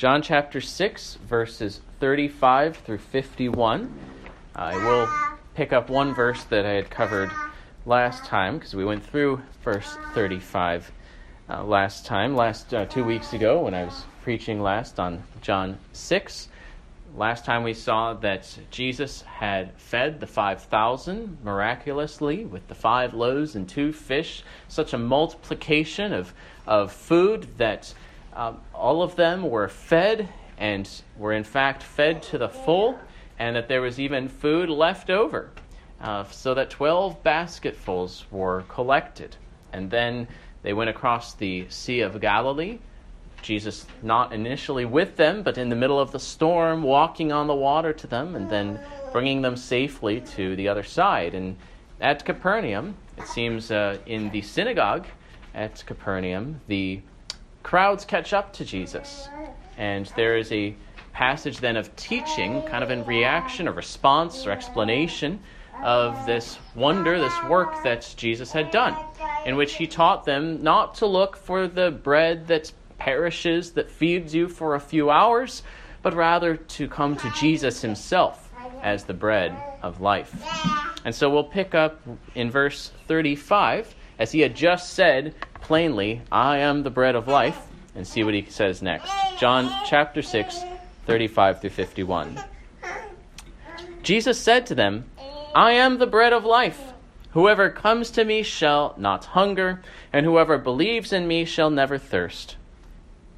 John chapter 6, verses 35 through 51. I will pick up one verse that I had covered last time because we went through verse 35 uh, last time, last uh, two weeks ago when I was preaching last on John 6. Last time we saw that Jesus had fed the 5,000 miraculously with the five loaves and two fish, such a multiplication of, of food that um, all of them were fed and were in fact fed to the full, and that there was even food left over, uh, so that 12 basketfuls were collected. And then they went across the Sea of Galilee Jesus not initially with them, but in the middle of the storm, walking on the water to them, and then bringing them safely to the other side. And at Capernaum, it seems uh, in the synagogue at Capernaum, the crowds catch up to Jesus. And there is a passage then of teaching, kind of in reaction or response or explanation of this wonder, this work that Jesus had done, in which he taught them not to look for the bread that perishes, that feeds you for a few hours, but rather to come to Jesus himself as the bread of life. And so we'll pick up in verse 35, as he had just said plainly, I am the bread of life, and see what he says next. John chapter 6, 35 through 51. Jesus said to them, I am the bread of life. Whoever comes to me shall not hunger, and whoever believes in me shall never thirst.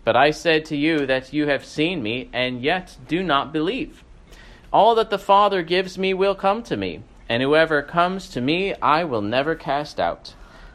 But I said to you that you have seen me, and yet do not believe. All that the Father gives me will come to me, and whoever comes to me I will never cast out.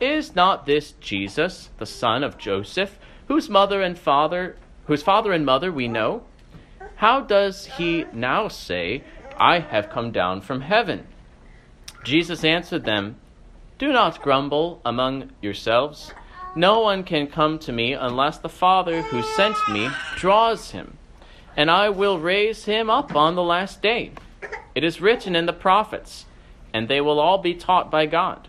Is not this Jesus, the son of Joseph, whose mother and father, whose father and mother we know? How does he now say, I have come down from heaven? Jesus answered them, do not grumble among yourselves. No one can come to me unless the Father who sent me draws him, and I will raise him up on the last day. It is written in the prophets, and they will all be taught by God.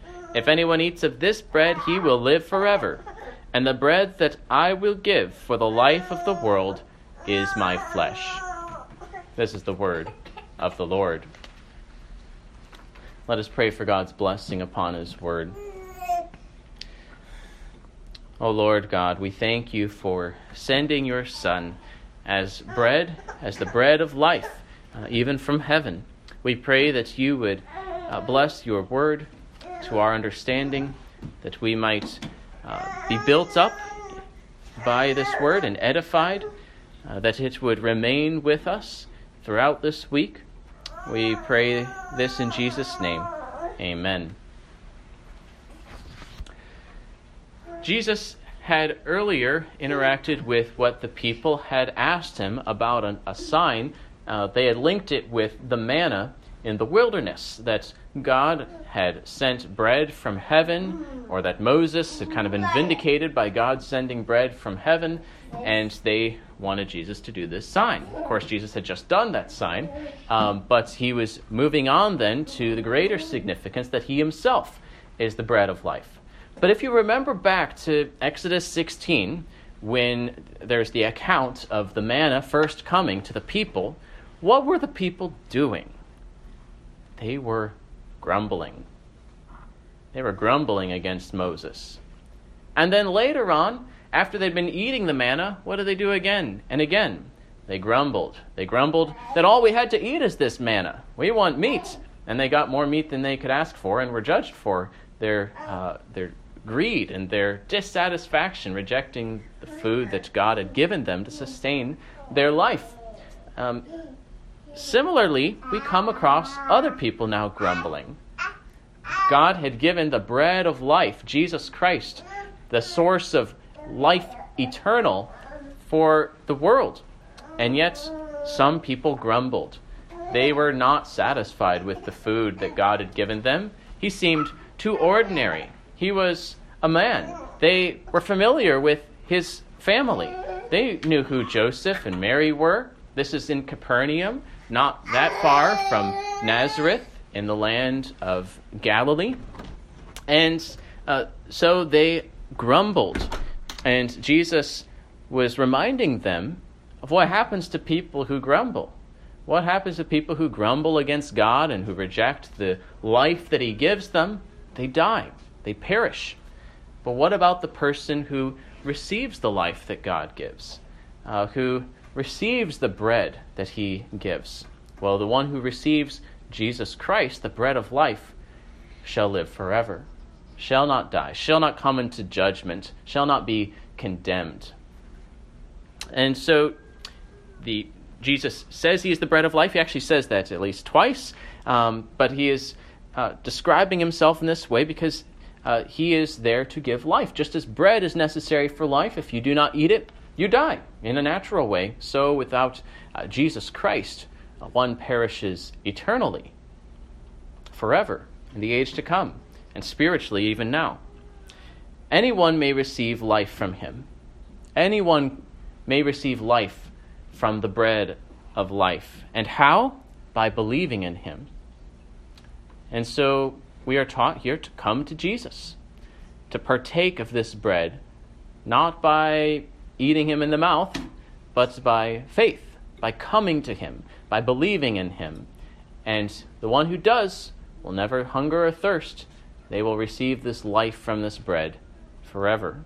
If anyone eats of this bread, he will live forever. And the bread that I will give for the life of the world is my flesh. This is the word of the Lord. Let us pray for God's blessing upon His word. O oh Lord God, we thank you for sending your Son as bread, as the bread of life, uh, even from heaven. We pray that you would uh, bless your word to our understanding, that we might uh, be built up by this word and edified, uh, that it would remain with us throughout this week. We pray this in Jesus' name. Amen. Jesus had earlier interacted with what the people had asked him about an, a sign. Uh, they had linked it with the manna in the wilderness, that God had sent bread from heaven, or that Moses had kind of been vindicated by God sending bread from heaven, and they wanted Jesus to do this sign. Of course, Jesus had just done that sign, um, but he was moving on then to the greater significance that he himself is the bread of life. But if you remember back to Exodus 16, when there's the account of the manna first coming to the people, what were the people doing? They were grumbling. They were grumbling against Moses. And then later on, after they'd been eating the manna, what do they do again and again? They grumbled. They grumbled that all we had to eat is this manna. We want meat. And they got more meat than they could ask for and were judged for their, uh, their greed and their dissatisfaction, rejecting the food that God had given them to sustain their life. Um, similarly, we come across other people now grumbling. God had given the bread of life, Jesus Christ, the source of life eternal for the world. And yet, some people grumbled. They were not satisfied with the food that God had given them. He seemed too ordinary. He was a man. They were familiar with his family. They knew who Joseph and Mary were. This is in Capernaum, not that far from Nazareth in the land of Galilee. And uh, so they grumbled. And Jesus was reminding them of what happens to people who grumble. What happens to people who grumble against God and who reject the life that He gives them? They die, they perish. But what about the person who receives the life that God gives, uh, who receives the bread that He gives? Well, the one who receives Jesus Christ, the bread of life, shall live forever, shall not die, shall not come into judgment, shall not be condemned. And so the Jesus says he is the bread of life. He actually says that at least twice, um, but he is uh, describing himself in this way because uh, he is there to give life. Just as bread is necessary for life, if you do not eat it, you die in a natural way. So without uh, Jesus Christ, uh, one perishes eternally, forever, in the age to come, and spiritually even now. Anyone may receive life from him. Anyone may receive life from the bread of life. And how? By believing in him. And so we are taught here to come to Jesus, to partake of this bread, not by eating him in the mouth, but by faith, by coming to him, by believing in him. And the one who does will never hunger or thirst. They will receive this life from this bread forever.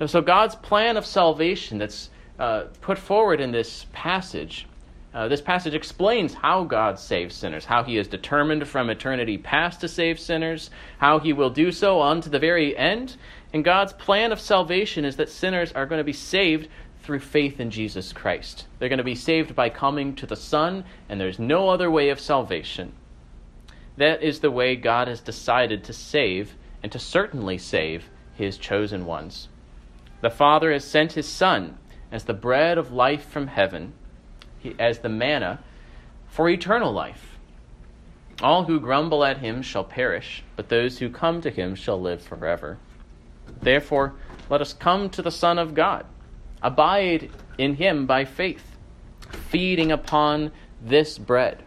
Now, so God's plan of salvation that's uh, put forward in this passage uh, this passage explains how God saves sinners, how he is determined from eternity past to save sinners, how he will do so unto the very end. And God's plan of salvation is that sinners are going to be saved through faith in Jesus Christ. They're going to be saved by coming to the Son, and there's no other way of salvation. That is the way God has decided to save and to certainly save his chosen ones. The Father has sent his Son as the bread of life from heaven as the manna for eternal life. All who grumble at him shall perish, but those who come to him shall live forever. Therefore, let us come to the Son of God, abide in him by faith, feeding upon this bread,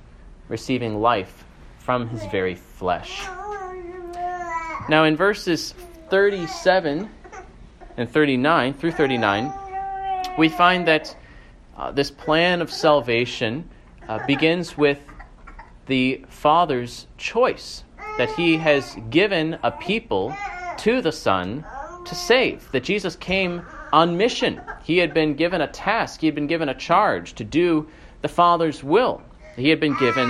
receiving life from his very flesh. Now, in verses 37 and 39 through 39, we find that uh, this plan of salvation uh, begins with the Father's choice that He has given a people to the Son to save. That Jesus came on mission. He had been given a task, He had been given a charge to do the Father's will. He had been given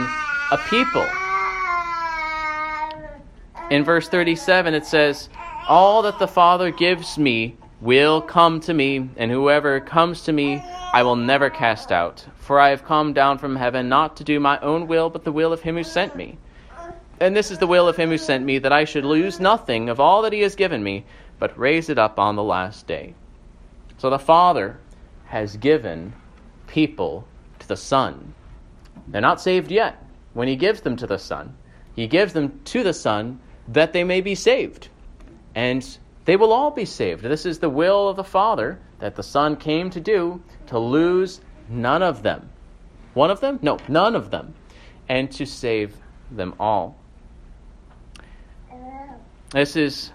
a people. In verse 37, it says, All that the Father gives me will come to me, and whoever comes to me, I will never cast out. For I have come down from heaven not to do my own will, but the will of him who sent me. And this is the will of him who sent me, that I should lose nothing of all that he has given me, but raise it up on the last day. So the Father has given people to the Son. They're not saved yet. When he gives them to the Son, he gives them to the Son that they may be saved. And they will all be saved. This is the will of the Father that the Son came to do, to lose none of them. One of them? No, none of them. And to save them all. This is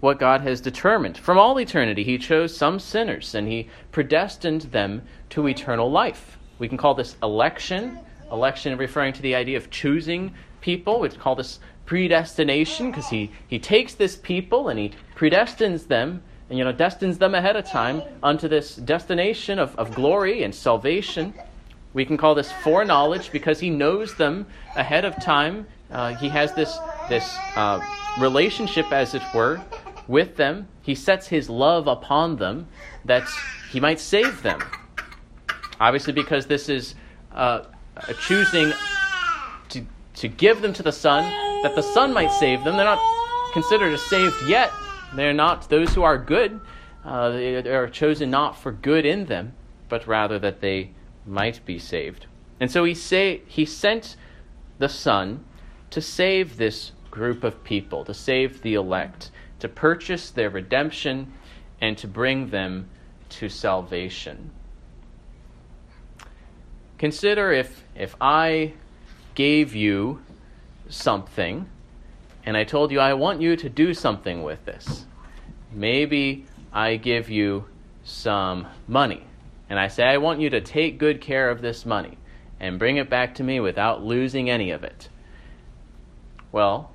what God has determined. From all eternity, He chose some sinners and He predestined them to eternal life. We can call this election. Election referring to the idea of choosing people. We call this predestination because he, he takes this people and he predestines them and you know, destines them ahead of time unto this destination of, of glory and salvation. We can call this foreknowledge because he knows them ahead of time. Uh, he has this, this uh, relationship, as it were, with them. He sets his love upon them that he might save them. Obviously, because this is uh, choosing to, to give them to the Son, that the Son might save them. They're not considered as saved yet. They're not those who are good. Uh, they are chosen not for good in them, but rather that they might be saved. And so he say he sent the Son to save this group of people, to save the elect, to purchase their redemption, and to bring them to salvation. Consider if if I gave you something and I told you I want you to do something with this. Maybe I give you some money and I say I want you to take good care of this money and bring it back to me without losing any of it. Well,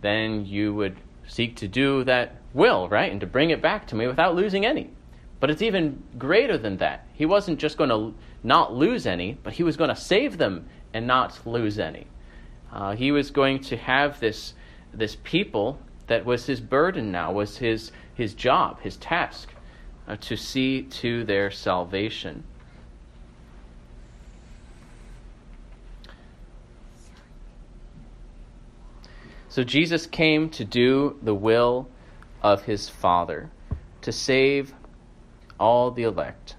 then you would seek to do that will, right? And to bring it back to me without losing any. But it's even greater than that. He wasn't just going to not lose any, but he was going to save them and not lose any. Uh, he was going to have this, this people that was his burden now, was his, his job, his task, uh, to see to their salvation. So Jesus came to do the will of his Father, to save all the elect.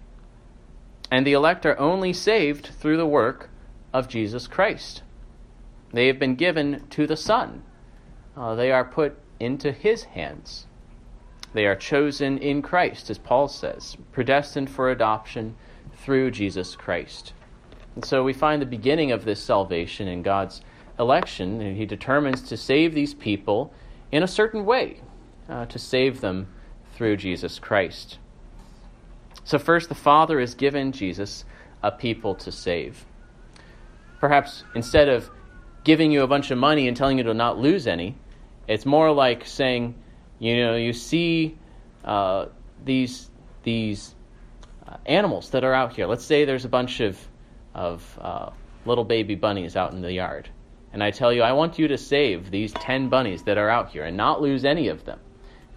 And the elect are only saved through the work of Jesus Christ. They have been given to the Son, uh, they are put into his hands. They are chosen in Christ, as Paul says, predestined for adoption through Jesus Christ. And so we find the beginning of this salvation in God's election. And he determines to save these people in a certain way, uh, to save them through Jesus Christ. So, first, the Father has given Jesus a people to save. Perhaps instead of giving you a bunch of money and telling you to not lose any, it's more like saying, you know, you see uh, these these uh, animals that are out here. Let's say there's a bunch of of uh, little baby bunnies out in the yard, and I tell you, I want you to save these ten bunnies that are out here and not lose any of them.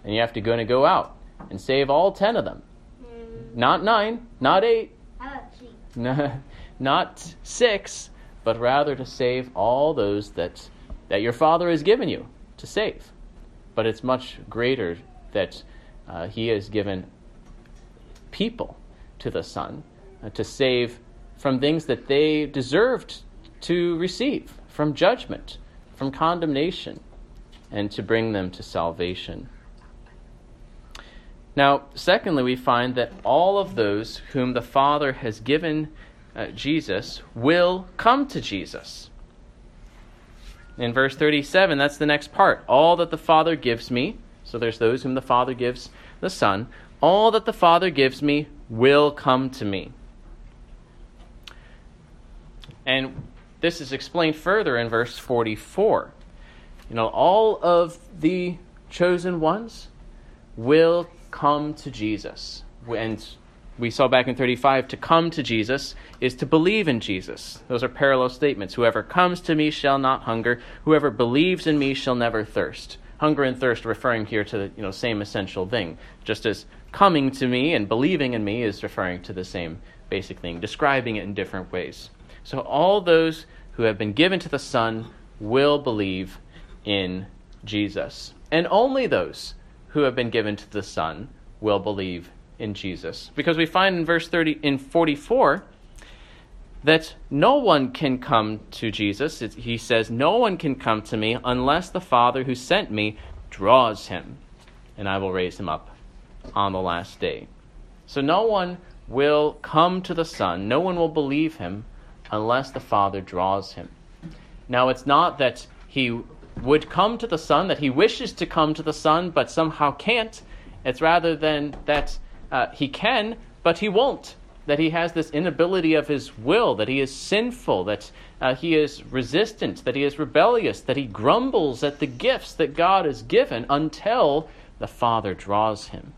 And you have to go and go out and save all ten of them. Not nine, not eight, not six, but rather to save all those that, that your Father has given you to save. But it's much greater that uh, He has given people to the Son uh, to save from things that they deserved to receive, from judgment, from condemnation, and to bring them to salvation. Now, secondly, we find that all of those whom the Father has given uh, Jesus will come to Jesus. In verse 37, that's the next part. All that the Father gives me, so there's those whom the Father gives the Son, all that the Father gives me will come to me. And this is explained further in verse 44. You know, all of the chosen ones will come to Jesus. And we saw back in 35 to come to Jesus is to believe in Jesus. Those are parallel statements. Whoever comes to me shall not hunger, whoever believes in me shall never thirst. Hunger and thirst referring here to the you know, same essential thing. Just as coming to me and believing in me is referring to the same basic thing, describing it in different ways. So all those who have been given to the Son will believe in Jesus. And only those who have been given to the Son will believe in Jesus. Because we find in verse 30 in 44 that no one can come to Jesus. It, he says, "No one can come to me unless the Father who sent me draws him, and I will raise him up on the last day." So no one will come to the Son, no one will believe him unless the Father draws him. Now, it's not that he would come to the Son, that he wishes to come to the Son, but somehow can't. It's rather than that uh, he can, but he won't. That he has this inability of his will, that he is sinful, that uh, he is resistant, that he is rebellious, that he grumbles at the gifts that God has given until the Father draws him.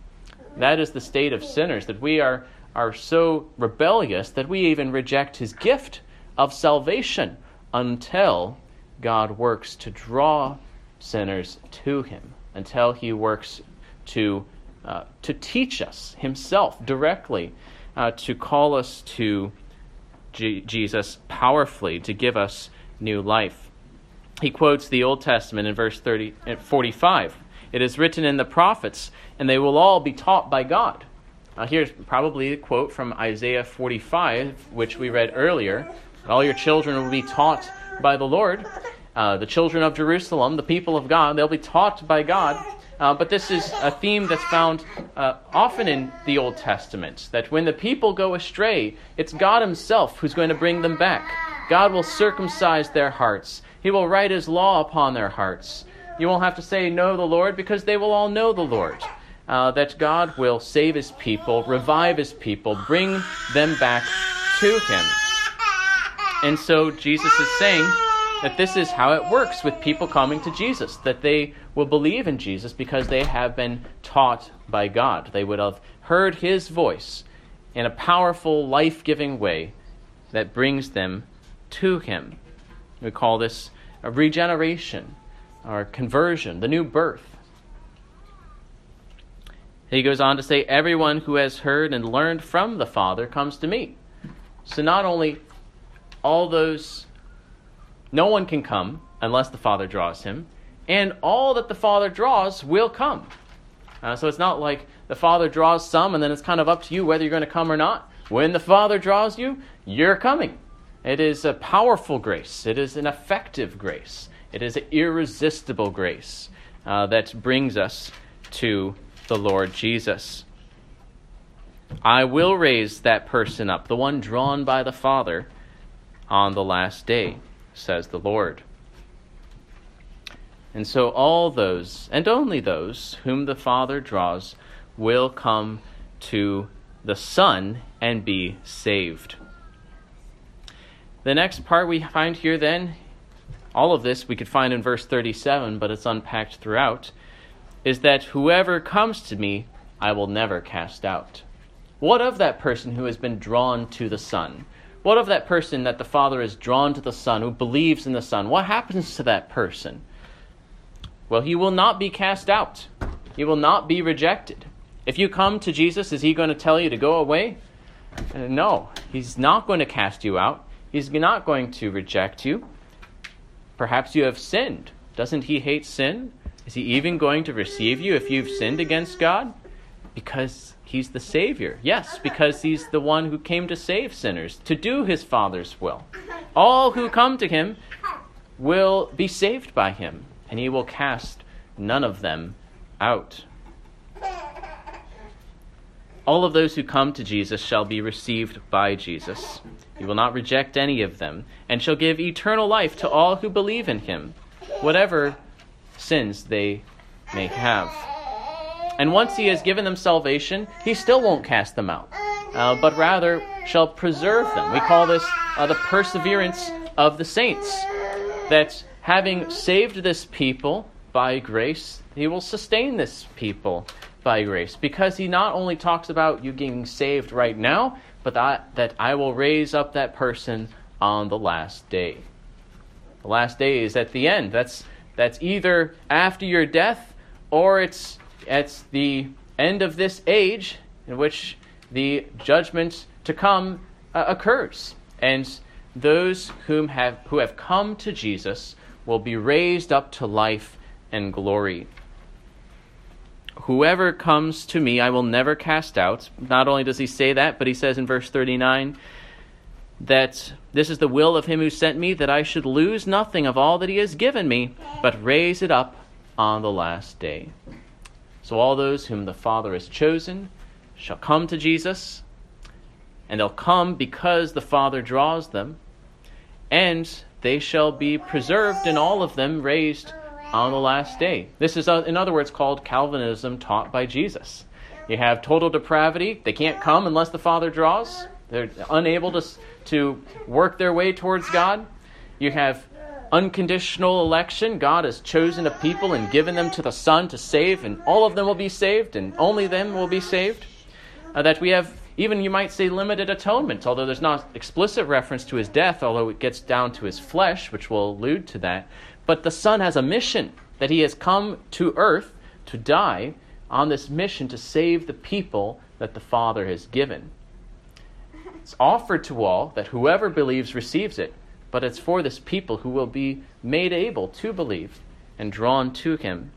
That is the state of sinners, that we are, are so rebellious that we even reject his gift of salvation until God works to draw sinners to him, until he works to, uh, to teach us himself directly, uh, to call us to G- Jesus powerfully, to give us new life. He quotes the Old Testament in verse 30, 45. It is written in the prophets, and they will all be taught by God. Uh, here's probably a quote from Isaiah 45, which we read earlier. All your children will be taught by the Lord. Uh, the children of Jerusalem, the people of God, they'll be taught by God. Uh, but this is a theme that's found uh, often in the Old Testament that when the people go astray, it's God Himself who's going to bring them back. God will circumcise their hearts, He will write His law upon their hearts. You won't have to say, Know the Lord, because they will all know the Lord. Uh, that God will save His people, revive His people, bring them back to Him. And so Jesus is saying, that this is how it works with people coming to Jesus, that they will believe in Jesus because they have been taught by God. They would have heard his voice in a powerful, life giving way that brings them to him. We call this a regeneration or conversion, the new birth. He goes on to say, Everyone who has heard and learned from the Father comes to me. So not only all those no one can come unless the Father draws him, and all that the Father draws will come. Uh, so it's not like the Father draws some and then it's kind of up to you whether you're going to come or not. When the Father draws you, you're coming. It is a powerful grace, it is an effective grace, it is an irresistible grace uh, that brings us to the Lord Jesus. I will raise that person up, the one drawn by the Father, on the last day says the Lord. And so all those, and only those, whom the Father draws, will come to the Son and be saved. The next part we find here, then, all of this we could find in verse 37, but it's unpacked throughout, is that whoever comes to me, I will never cast out. What of that person who has been drawn to the Son? What of that person that the Father is drawn to the Son, who believes in the Son? What happens to that person? Well, he will not be cast out, he will not be rejected. If you come to Jesus, is he going to tell you to go away? Uh, no, he's not going to cast you out. He's not going to reject you. Perhaps you have sinned. Doesn't he hate sin? Is he even going to receive you if you've sinned against God? Because He's the Savior. Yes, because He's the one who came to save sinners, to do His Father's will. All who come to Him will be saved by Him, and He will cast none of them out. All of those who come to Jesus shall be received by Jesus. He will not reject any of them, and shall give eternal life to all who believe in Him, whatever sins they may have. And once he has given them salvation, he still won't cast them out, uh, but rather shall preserve them. We call this uh, the perseverance of the saints. That having saved this people by grace, he will sustain this people by grace. Because he not only talks about you getting saved right now, but that, that I will raise up that person on the last day. The last day is at the end. That's, that's either after your death or it's it's the end of this age in which the judgment to come uh, occurs. And those whom have, who have come to Jesus will be raised up to life and glory. Whoever comes to me, I will never cast out. Not only does he say that, but he says in verse 39 that this is the will of him who sent me, that I should lose nothing of all that he has given me, but raise it up on the last day. So all those whom the Father has chosen shall come to Jesus, and they'll come because the Father draws them, and they shall be preserved, and all of them raised on the last day. This is, uh, in other words, called Calvinism taught by Jesus. You have total depravity, they can't come unless the Father draws, they're unable to, to work their way towards God. You have unconditional election. God has chosen a people and given them to the Son to save, and all of them will be saved, and only them will be saved. Uh, that we have, even you might say, limited atonement, although there's not explicit reference to his death, although it gets down to his flesh, which will allude to that. But the Son has a mission that he has come to earth to die on this mission to save the people that the Father has given. It's offered to all that whoever believes receives it, but it's for this people who will be made able to believe and drawn to him.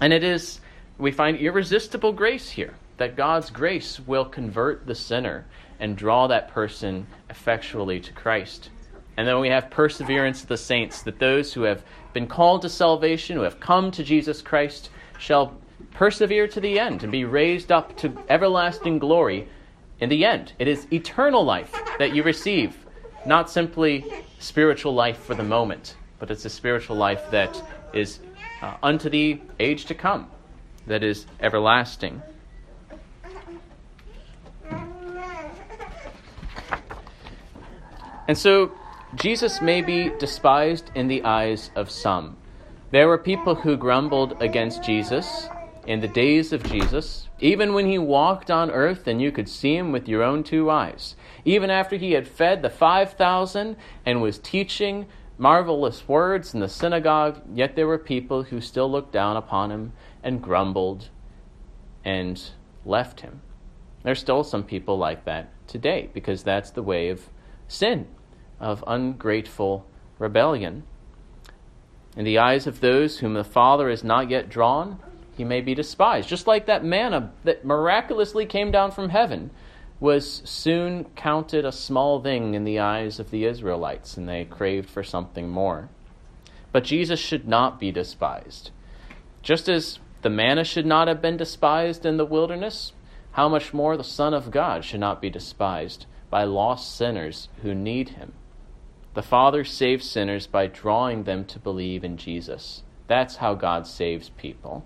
And it is, we find irresistible grace here, that God's grace will convert the sinner and draw that person effectually to Christ. And then we have perseverance of the saints, that those who have been called to salvation, who have come to Jesus Christ, shall persevere to the end and be raised up to everlasting glory in the end. It is eternal life that you receive, not simply spiritual life for the moment, but it's a spiritual life that is uh, unto the age to come, that is everlasting. And so Jesus may be despised in the eyes of some. There were people who grumbled against Jesus in the days of Jesus, even when he walked on earth and you could see him with your own two eyes, even after he had fed the 5,000 and was teaching marvelous words in the synagogue, yet there were people who still looked down upon him and grumbled and left him. There's still some people like that today because that's the way of sin, of ungrateful rebellion. In the eyes of those whom the Father has not yet drawn, he may be despised. Just like that manna that miraculously came down from heaven was soon counted a small thing in the eyes of the Israelites, and they craved for something more. But Jesus should not be despised. Just as the manna should not have been despised in the wilderness, how much more the Son of God should not be despised by lost sinners who need him. The Father saves sinners by drawing them to believe in Jesus. That's how God saves people.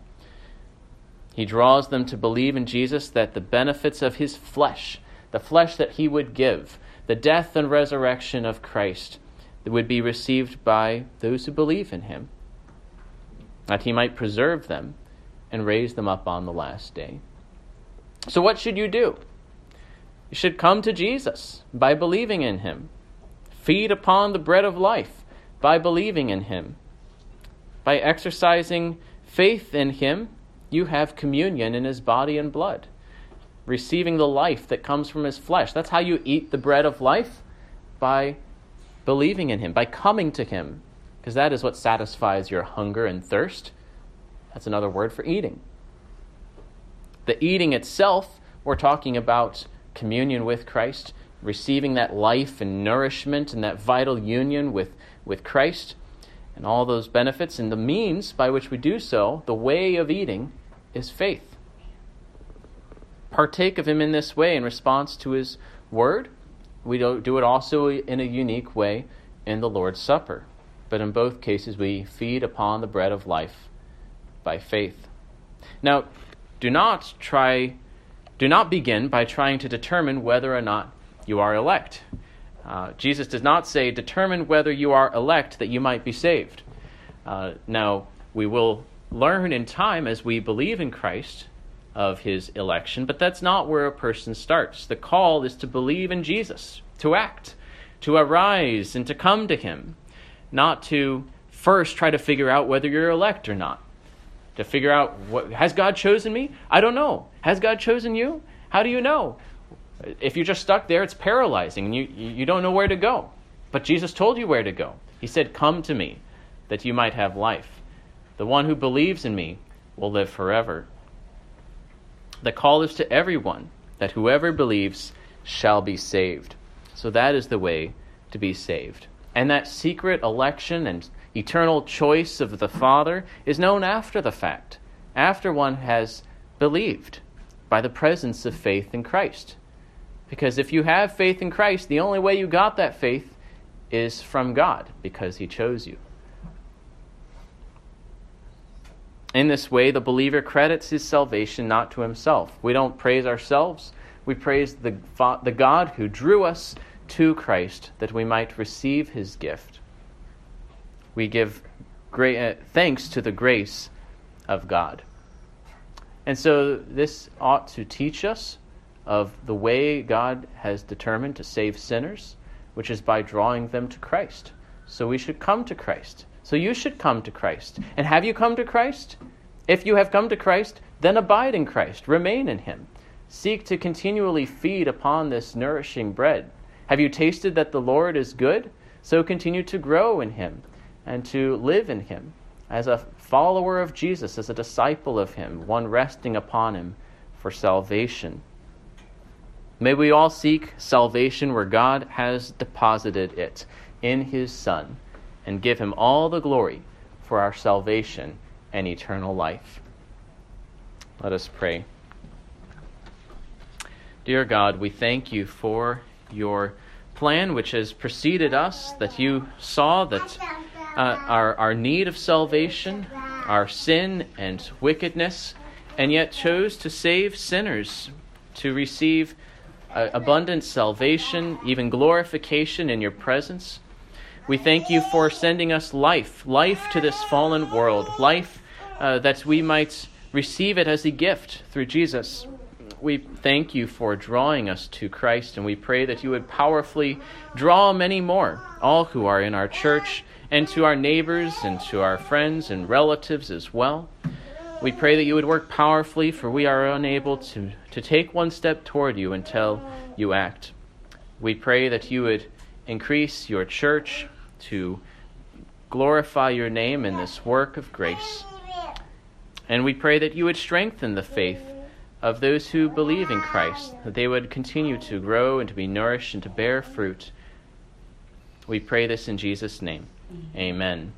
He draws them to believe in Jesus that the benefits of his flesh, the flesh that he would give, the death and resurrection of Christ, would be received by those who believe in him, that he might preserve them and raise them up on the last day. So, what should you do? You should come to Jesus by believing in him, feed upon the bread of life by believing in him, by exercising faith in him you have communion in his body and blood, receiving the life that comes from his flesh. That's how you eat the bread of life by believing in him, by coming to him, because that is what satisfies your hunger and thirst. That's another word for eating. The eating itself, we're talking about communion with Christ, receiving that life and nourishment and that vital union with, with Christ and all those benefits. And the means by which we do so, the way of eating, is faith. Partake of Him in this way in response to His Word. We do it also in a unique way in the Lord's Supper. But in both cases, we feed upon the bread of life by faith. Now, do not try, do not begin by trying to determine whether or not you are elect. Uh, Jesus does not say, determine whether you are elect that you might be saved. Uh, now, we will learn in time as we believe in Christ of his election, but that's not where a person starts. The call is to believe in Jesus, to act, to arise, and to come to him, not to first try to figure out whether you're elect or not. To figure out what has God chosen me? I don't know. Has God chosen you? How do you know? If you're just stuck there, it's paralyzing and you, you don't know where to go. But Jesus told you where to go. He said, Come to me, that you might have life. The one who believes in me will live forever. The call is to everyone that whoever believes shall be saved. So that is the way to be saved. And that secret election and eternal choice of the Father is known after the fact, after one has believed by the presence of faith in Christ. Because if you have faith in Christ, the only way you got that faith is from God, because He chose you. In this way, the believer credits his salvation not to himself. We don't praise ourselves, we praise the, the God who drew us to Christ that we might receive his gift. we give great uh, thanks to the grace of God. And so this ought to teach us of the way God has determined to save sinners, which is by drawing them to Christ. So we should come to Christ. So you should come to Christ. And have you come to Christ? If you have come to Christ, then abide in Christ, remain in him. Seek to continually feed upon this nourishing bread. Have you tasted that the Lord is good? So continue to grow in him and to live in him as a follower of Jesus, as a disciple of him, one resting upon him for salvation. May we all seek salvation where God has deposited it in his Son and give him all the glory for our salvation and eternal life. Let us pray. Dear God, we thank you for your plan which has preceded us, that you saw that uh, our, our need of salvation, our sin and wickedness, and yet chose to save sinners, to receive uh, abundant salvation, even glorification in your presence. We thank you for sending us life, life to this fallen world, life uh, that we might receive it as a gift through Jesus we thank you for drawing us to Christ, and we pray that you would powerfully draw many more, all who are in our church, and to our neighbors, and to our friends and relatives as well. We pray that you would work powerfully, for we are unable to, to take one step toward you until you act. We pray that you would increase your church to glorify your name in this work of grace. And we pray that you would strengthen the faith of those who believe in Christ, that they would continue to grow and to be nourished and to bear fruit. We pray this in Jesus' name. Amen.